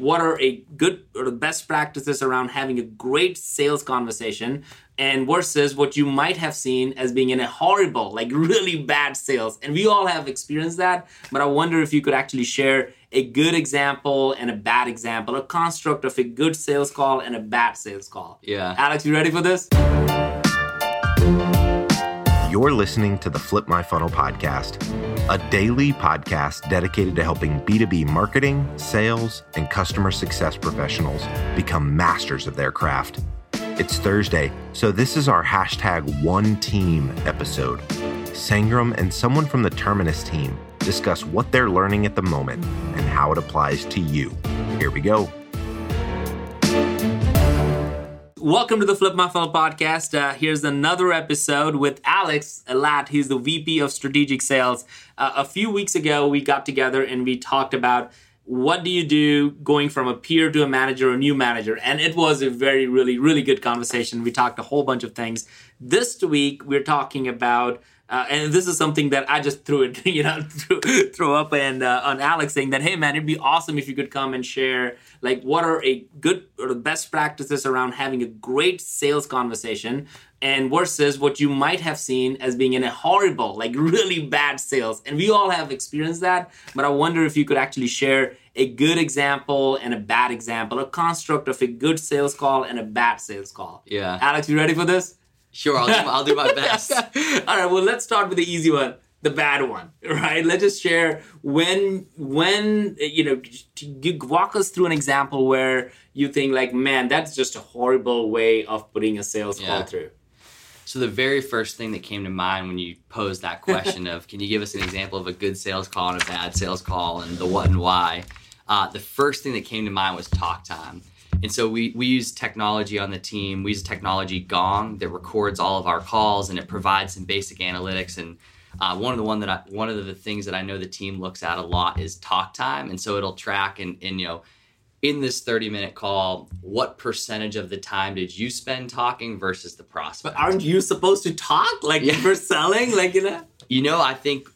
what are a good or the best practices around having a great sales conversation and versus what you might have seen as being in a horrible, like really bad sales. And we all have experienced that, but I wonder if you could actually share a good example and a bad example, a construct of a good sales call and a bad sales call. Yeah. Alex, you ready for this? You're listening to the Flip My Funnel podcast, a daily podcast dedicated to helping B2B marketing, sales, and customer success professionals become masters of their craft. It's Thursday, so this is our hashtag one team episode. Sangram and someone from the Terminus team discuss what they're learning at the moment and how it applies to you. Here we go. Welcome to the Flip My Funnel podcast. Uh, here's another episode with Alex Alat. He's the VP of Strategic Sales. Uh, a few weeks ago, we got together and we talked about what do you do going from a peer to a manager or new manager? And it was a very, really, really good conversation. We talked a whole bunch of things. This week, we're talking about uh, and this is something that I just threw it, you know, threw, throw up and uh, on Alex saying that, hey man, it'd be awesome if you could come and share like what are a good or the best practices around having a great sales conversation and versus what you might have seen as being in a horrible, like really bad sales. And we all have experienced that, but I wonder if you could actually share a good example and a bad example, a construct of a good sales call and a bad sales call. Yeah. Alex, you ready for this? Sure, I'll do, I'll do my best. All right, well, let's start with the easy one, the bad one, right? Let's just share when, when you know, you walk us through an example where you think like, man, that's just a horrible way of putting a sales Yeah. call through. So the very first thing that came to mind when you posed that question of, can you give us an example of a good sales call and a bad sales call and the what and why? Uh, the first thing that came to mind was talk time. And so we, we use technology on the team. We use a technology Gong that records all of our calls and it provides some basic analytics. And uh, one of the one that I, one of the things that I know the team looks at a lot is talk time. And so it'll track and, and you know in this 30 minute call, what percentage of the time did you spend talking versus the prospect? But aren't you supposed to talk like Yeah. for selling? Like, you know? You know, I think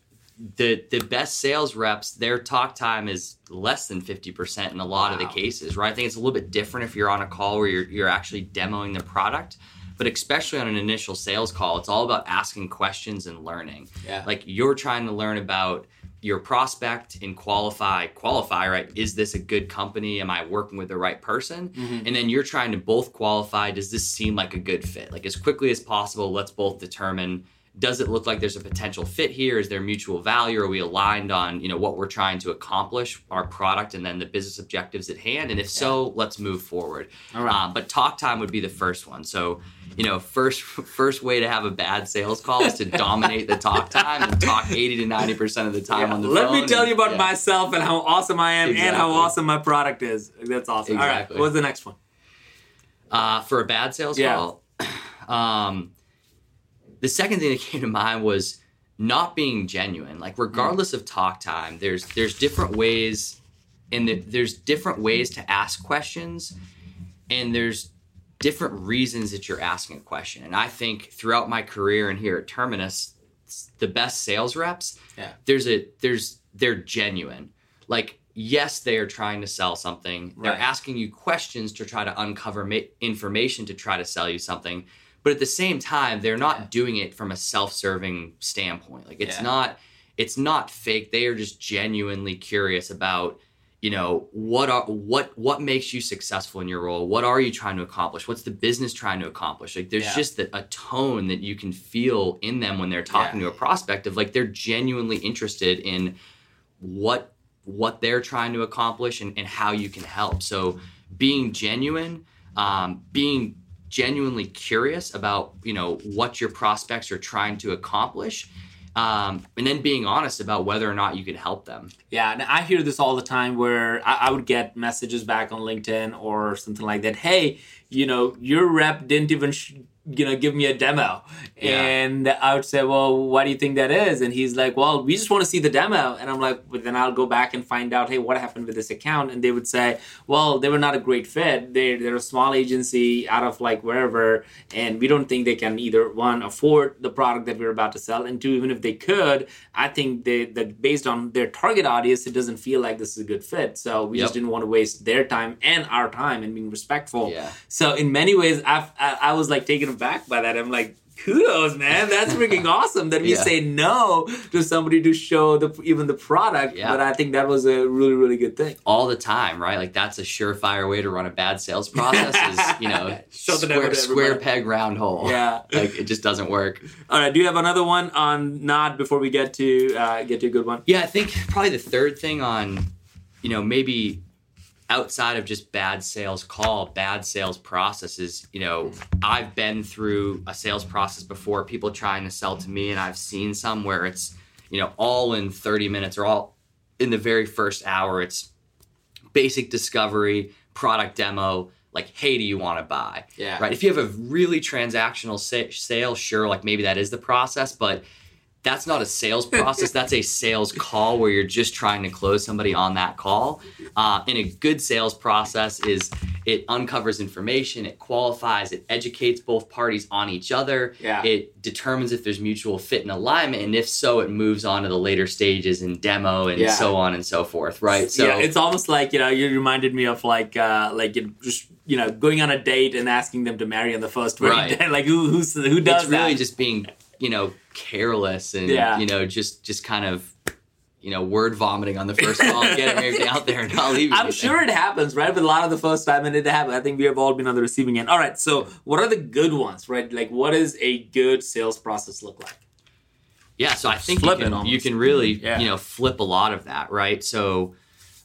the the best sales reps, their talk time is less than 50% in a lot of the cases, right? I think it's a little bit different if you're on a call where you're, you're actually demoing the product. But especially on an initial sales call, it's all about asking questions and learning. Yeah. Like you're trying to learn about your prospect and qualify qualify right is this a good company am i working with the right person Mhm. and then you're trying to both qualify does this seem like a good fit like as quickly as possible let's both determine does it look like there's a potential fit here is there mutual value are we aligned on you know what we're trying to accomplish our product and then the business objectives at hand and if so let's move forward All right. um, but talk time would be the first one so you know first first way to have a bad sales call is to dominate the talk time and talk 80 to 90 percent of the time Yeah. on the Let phone me tell and- you about yeah. myself and how awesome I am and how awesome my product is. That's awesome. All Exactly. right, what's the next one? uh, for a bad sales call. Um, the second thing that came to mind was not being genuine. Like mm. regardless of talk time, there's there's different ways, and the, there's different ways to ask questions, and there's different reasons that you're asking a question. And I think throughout my career and here at Terminus, the best sales reps, Yeah. there's a there's they're genuine. Like yes, they are trying to sell something. They're asking you questions to try to uncover ma- information to try to sell you something. But at the same time, they're not Yeah. doing it from a self-serving standpoint. Like it's Yeah. not it's not fake. They are just genuinely curious about you know what are what what makes you successful in your role what are you trying to accomplish what's the business trying to accomplish like there's Yeah. just a, a tone that you can feel in them when they're talking to a prospect of like they're genuinely interested in what what they're trying to accomplish and, and how you can help so being genuine um, being genuinely curious about you know what your prospects are trying to accomplish um, and then being honest about whether or not you can help them Yeah, and I hear this all the time where I, I would get messages back on LinkedIn or something like that. Hey, you know, your rep didn't even sh- you know, give me a demo. Yeah. And I would say, well, why do you think that is? And he's like, well, we just want to see the demo. And I'm like, then I'll go back and find out, hey, what happened with this account? And they would say, well, they were not a great fit. They, they're a small agency out of like wherever. And we don't think they can either, one, afford the product that we're about to sell. And two, even if they could, I think they, that based on their target audience, it doesn't feel like this is a good fit. So we Yep. just didn't want to waste their time and our time and being respectful. Yeah. So in many ways, I've, I, I was like taken aback by that. I'm like, kudos, man. That's freaking awesome that we Yeah. say no to somebody to show the even the product. Yeah. But I think that was a really, really good thing. all the time, right? Like that's a surefire way to run a bad sales process is, you know, Show the demo square, square peg round hole. Yeah. like it just doesn't work. All right. Do you have another one on Nod before we get to uh, get to a good one? Yeah, I think probably the third thing on, you know, maybe outside of just bad sales call, bad sales processes, you know, I've been through a sales process before, people trying to sell to me, and I've seen some where it's, you know, all in 30 minutes or all in the very first hour. It's basic discovery, product demo, like, hey, do you want to buy? Yeah. Right. If you have a really transactional sa- sale, sure, like maybe that is the process, but that's not a sales process. that's a sales call where you're just trying to close somebody on that call. Uh, and a good sales process is it uncovers information, it qualifies, it educates both parties on each other. Yeah. It determines if there's mutual fit and alignment, and if so, it moves on to the later stages in demo and Yeah. so on and so forth. Right. So yeah, it's almost like you know you reminded me of like uh, like you just you know going on a date and asking them to marry on the first date. Right. like who who's, who does it's really that? just being you know careless and Yeah. you know just just kind of you know word vomiting on the first call and getting everything out there and not leaving I'm anything. sure it happens, right? But a lot of the first time and it happens. I think we have all been on the receiving end. All right, so what are the good ones, right? Like, what does a good sales process look like? yeah so i think you Flip can, you can really Yeah. you know flip a lot of that right so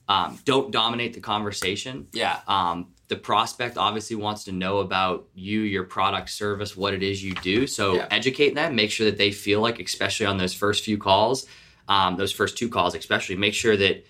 um, don't dominate the conversation Yeah, um, the prospect obviously wants to know about you your product service what it is you do so Yeah. educate them make sure that they feel like especially on those first few calls um, those first two calls especially make sure that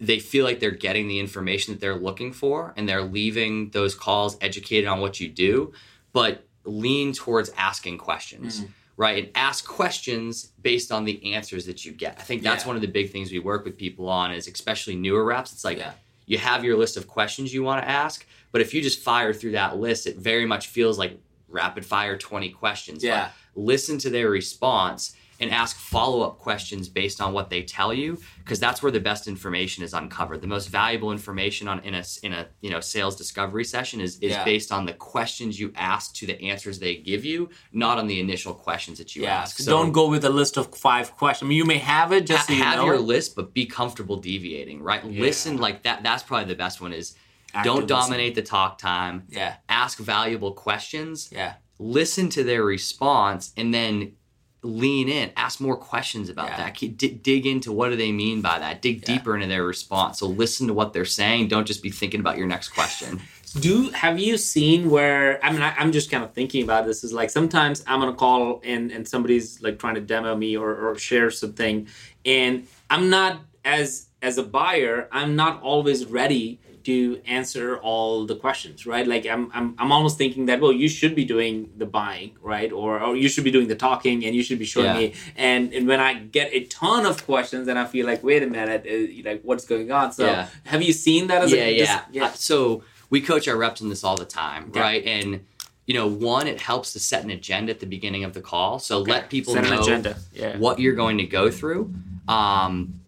they feel like they're getting the information that they're looking for and they're leaving those calls educated on what you do but lean towards asking questions Mm. right and ask questions based on the answers that you get i think that's Yeah. one of the big things we work with people on is especially newer reps it's like Yeah. You have your list of questions you want to ask but if you just fire through that list it very much feels like rapid fire 20 questions Yeah. listen to their response and ask follow-up questions based on what they tell you because that's where the best information is uncovered the most valuable information on in a in a you know sales discovery session is is Yeah. based on the questions you ask to the answers they give you not on the initial questions that you yeah. ask So don't go with a list of five questions. I mean, you may have it just ha- so you have know. your list but be comfortable deviating right listen like that that's probably the best one is Active don't listening. dominate the talk time Yeah, ask valuable questions yeah, listen to their response and then lean in ask more questions about Yeah. that. Keep- dig, dig into what do they mean by that. Dig Yeah. deeper into their response. So listen to what they're saying. Don't just be thinking about your next question. Do have you seen where i mean I, i'm just kind of thinking about this is like sometimes i'm on a call and and somebody's like trying to demo me or, or share something and i'm not as as a buyer i'm not always ready to answer all the questions right like i'm i'm, I'm almost thinking that well you should be doing the buying right or, or you should be doing the talking and you should be showing Yeah. me and and when i get a ton of questions then i feel like wait a minute uh, like what's going on so Yeah. have you seen that as yeah, a yeah. just- Uh, so we coach our reps on this all the time, Yeah. right? And you know, one, it helps to set an agenda at the beginning of the call. So Okay. let people Set know. Yeah. what you're going to go through. Um,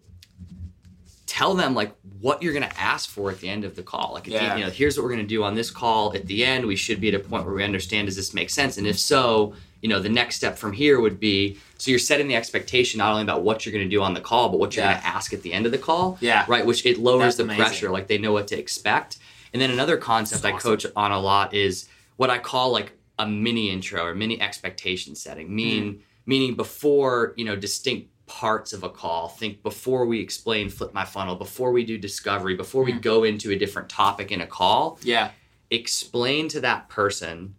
tell them like what you're going to ask for at the end of the call. Like, at the- you know, here's what we're going to do on this call. At the end, we should be at a point where we understand does this make sense, and if so, you know, the next step from here would be so you're setting the expectation not only about what you're going to do on the call, but what you're Yeah. going to ask at the end of the call. Yeah. Right, which it lowers That's the amazing. pressure. Like they know what to expect. And then another concept I coach on a lot is what I call like a mini intro or mini expectation setting. Mean Hmm. meaning before, you know, distinct parts of a call. Think before we explain flip my funnel, before we do discovery, before we go into a different topic in a call, Yeah. explain to that person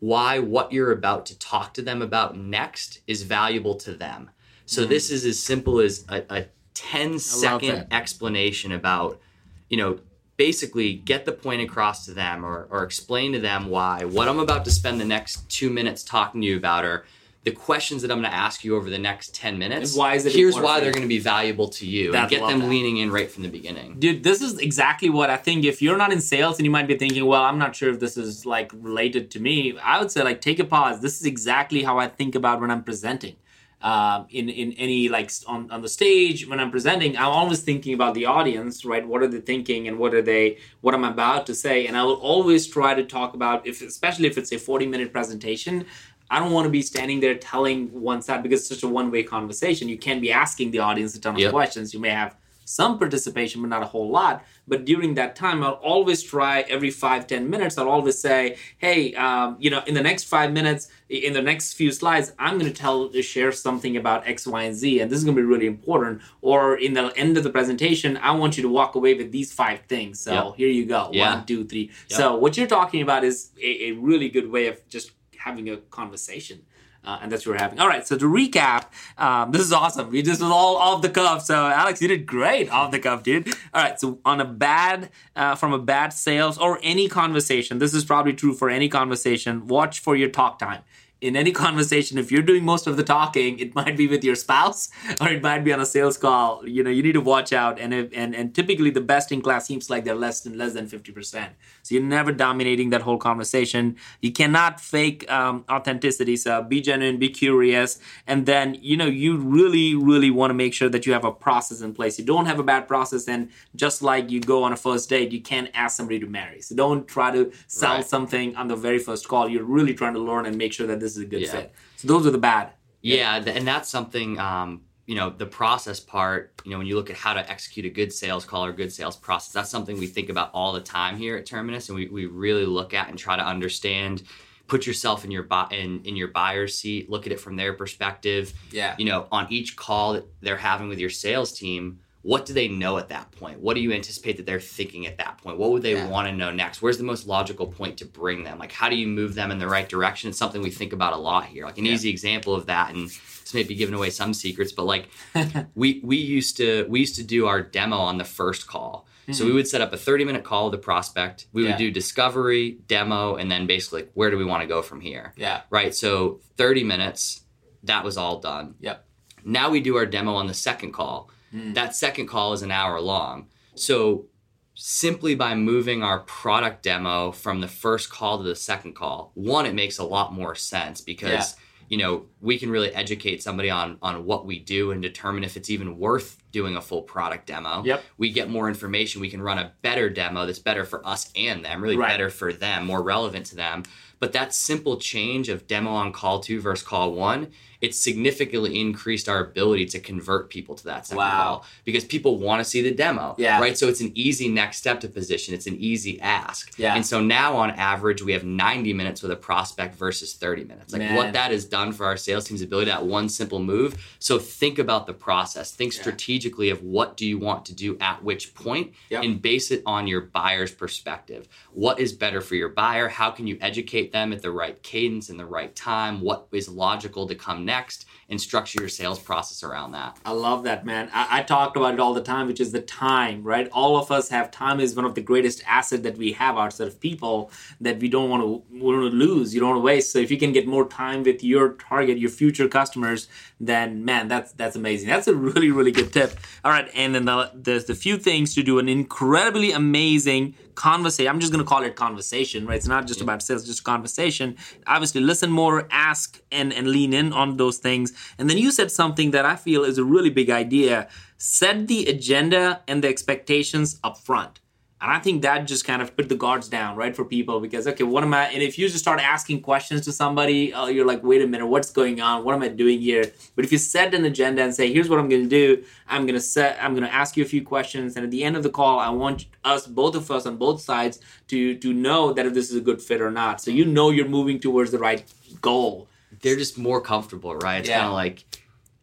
why what you're about to talk to them about next is valuable to them. So Mm. this is as simple as a, a 10 second explanation about, you know, basically get the point across to them or, or explain to them why what I'm about to spend the next two minutes talking to you about are the questions that I'm going to ask you over the next 10 minutes. And why is it Here's why they're going to be valuable to you. That- and get them that. leaning in right from the beginning. Dude, this is exactly what I think. If you're not in sales and you might be thinking, well, I'm not sure if this is like related to me, I would say like take a pause. This is exactly how I think about when I'm presenting. Um, in in any like on, on the stage when I'm presenting, I'm always thinking about the audience, right? What are they thinking and what are they what I'm about to say? And I will always try to talk about if especially if it's a 40 minute presentation. I don't want to be standing there telling one side because it's such a one way conversation. You can't be asking the audience a ton of Yep. questions. You may have some participation, but not a whole lot. But during that time, I'll always try every five, 10 minutes, I'll always say, hey, um, you know, in the next five minutes, in the next few slides, I'm going to tell, share something about X, Y, and Z, and this is going to be really important. Or in the end of the presentation, I want you to walk away with these five things. So Yep. here you go. Yeah. One, two, three. Yep. So what you're talking about is a, a really good way of just having a conversation. Uh, and that's what we're having. All right, so to recap, um, this is awesome. We just was all off the cuff. So Alex, you did great off the cuff, dude. All right, so on a bad, uh, from a bad sales or any conversation, this is probably true for any conversation. Watch for your talk time. In any conversation, if you're doing most of the talking, it might be with your spouse or it might be on a sales call. You know, you need to watch out. And if, and and typically the best in class seems like they're less than less than fifty percent. So you're never dominating that whole conversation. You cannot fake um, authenticity. So be genuine, be curious, and then you know you really, really want to make sure that you have a process in place. You don't have a bad process, and just like you go on a first date, you can't ask somebody to marry. So don't try to sell Right. something on the very first call. You're really trying to learn and make sure that this is a good Yeah. fit. So those are the bad. Yeah, th- and that's something. Um, you know, the process part. You know, when you look at how to execute a good sales call or good sales process, that's something we think about all the time here at Terminus, and we, we really look at and try to understand. Put yourself in your bu- in in your buyer's seat. Look at it from their perspective. Yeah. You know, on each call that they're having with your sales team, what do they know at that point? What do you anticipate that they're thinking at that point? What would they Yeah. want to know next? Where's the most logical point to bring them? Like, how do you move them in the right direction? It's something we think about a lot here. Like, an Yeah. easy example of that, and this may be giving away some secrets, but like, we we used to we used to do our demo on the first call. So we mm-hmm. would set up a 30 minute call with the prospect. We Yeah. would do discovery, demo, and then basically like, where do we want to go from here? Yeah. Right. So 30 minutes, that was all done. Yep. Now we do our demo on the second call. Hmm. That second call is an hour long. So simply by moving our product demo from the first call to the second call, one, it makes a lot more sense because Yeah. you know we can really educate somebody on on what we do and determine if it's even worth doing a full product demo. Yep. We get more information. We can run a better demo that's better for us and them, really Right. better for them, more relevant to them. But that simple change of demo on call two versus call one, it significantly increased our ability to convert people to that second Wow. call because people want to see the demo. Yeah. Right. So it's an easy next step to position. It's an easy ask. Yeah. And so now on average, we have 90 minutes with a prospect versus 30 minutes. Like Man. what that has done for our sales team's ability, that one simple move. So think about the process. Think Yeah. strategically of what do you want to do at which point Yep. and base it on your buyer's perspective. What is better for your buyer? How can you educate them at the right cadence and the right time? What is logical to come next? And structure your sales process around that. I love that, man. I, I talked about it all the time, which is the time, right? All of us have time is one of the greatest asset that we have outside of people that we don't want to want to lose. You don't want to waste. So if you can get more time with your target, your future customers, then man, that's that's amazing. That's a really really good tip. All right, and then the, there's the few things to do an incredibly amazing conversation. I'm just going to call it conversation, right? It's not just about sales, just conversation. Obviously, listen more, ask, and and lean in on those things. And then you said something that I feel is a really big idea. Set the agenda and the expectations up front. And I think that just kind of put the guards down, right, for people because okay, what am I? And if you just start asking questions to somebody, uh, you're like, wait a minute, what's going on? What am I doing here? But if you set an agenda and say, here's what I'm going to do, I'm going to set, I'm going to ask you a few questions, and at the end of the call, I want us, both of us on both sides, to to know that if this is a good fit or not. So you know you're moving towards the right goal. They're just more comfortable, right? It's Yeah. kind of like,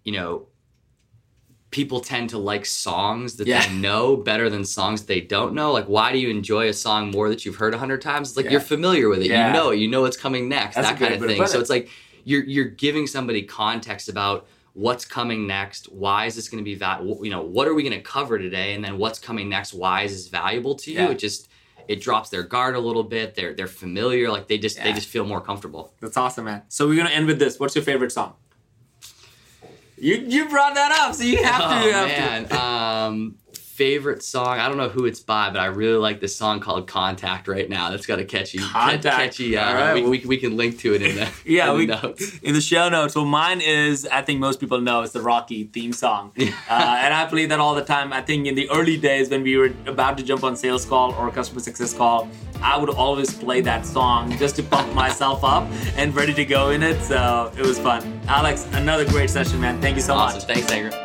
you know, people tend to like songs that Yeah. they know better than songs they don't know. Like, why do you enjoy a song more that you've heard a hundred times? It's like Yeah. you're familiar with it. You know it. You know what's coming next. That's that kind of thing. So it's like you're you're giving somebody context about what's coming next why is this going to be that you know what are we going to cover today and then what's coming next why is this valuable to you it just it drops their guard a little bit they're they're familiar like they just they just feel more comfortable That's awesome, man. So we're gonna end with this. What's your favorite song? You you brought that up, so you have to. oh you have to. um favorite song i don't know who it's by but i really like this song called contact right now that's got a catchy Contact. catchy uh, All right, we, we, we can link to it in the, Yeah, in we the notes in the show notes. Well, mine is I think most people know it's the Rocky theme song, uh, and I play that all the time. I think in the early days when we were about to jump on sales call or customer success call, I would always play that song just to pump myself up and ready to go in it. So it was fun. Alex, another great session, man. Thank you so awesome much. thanks Anger.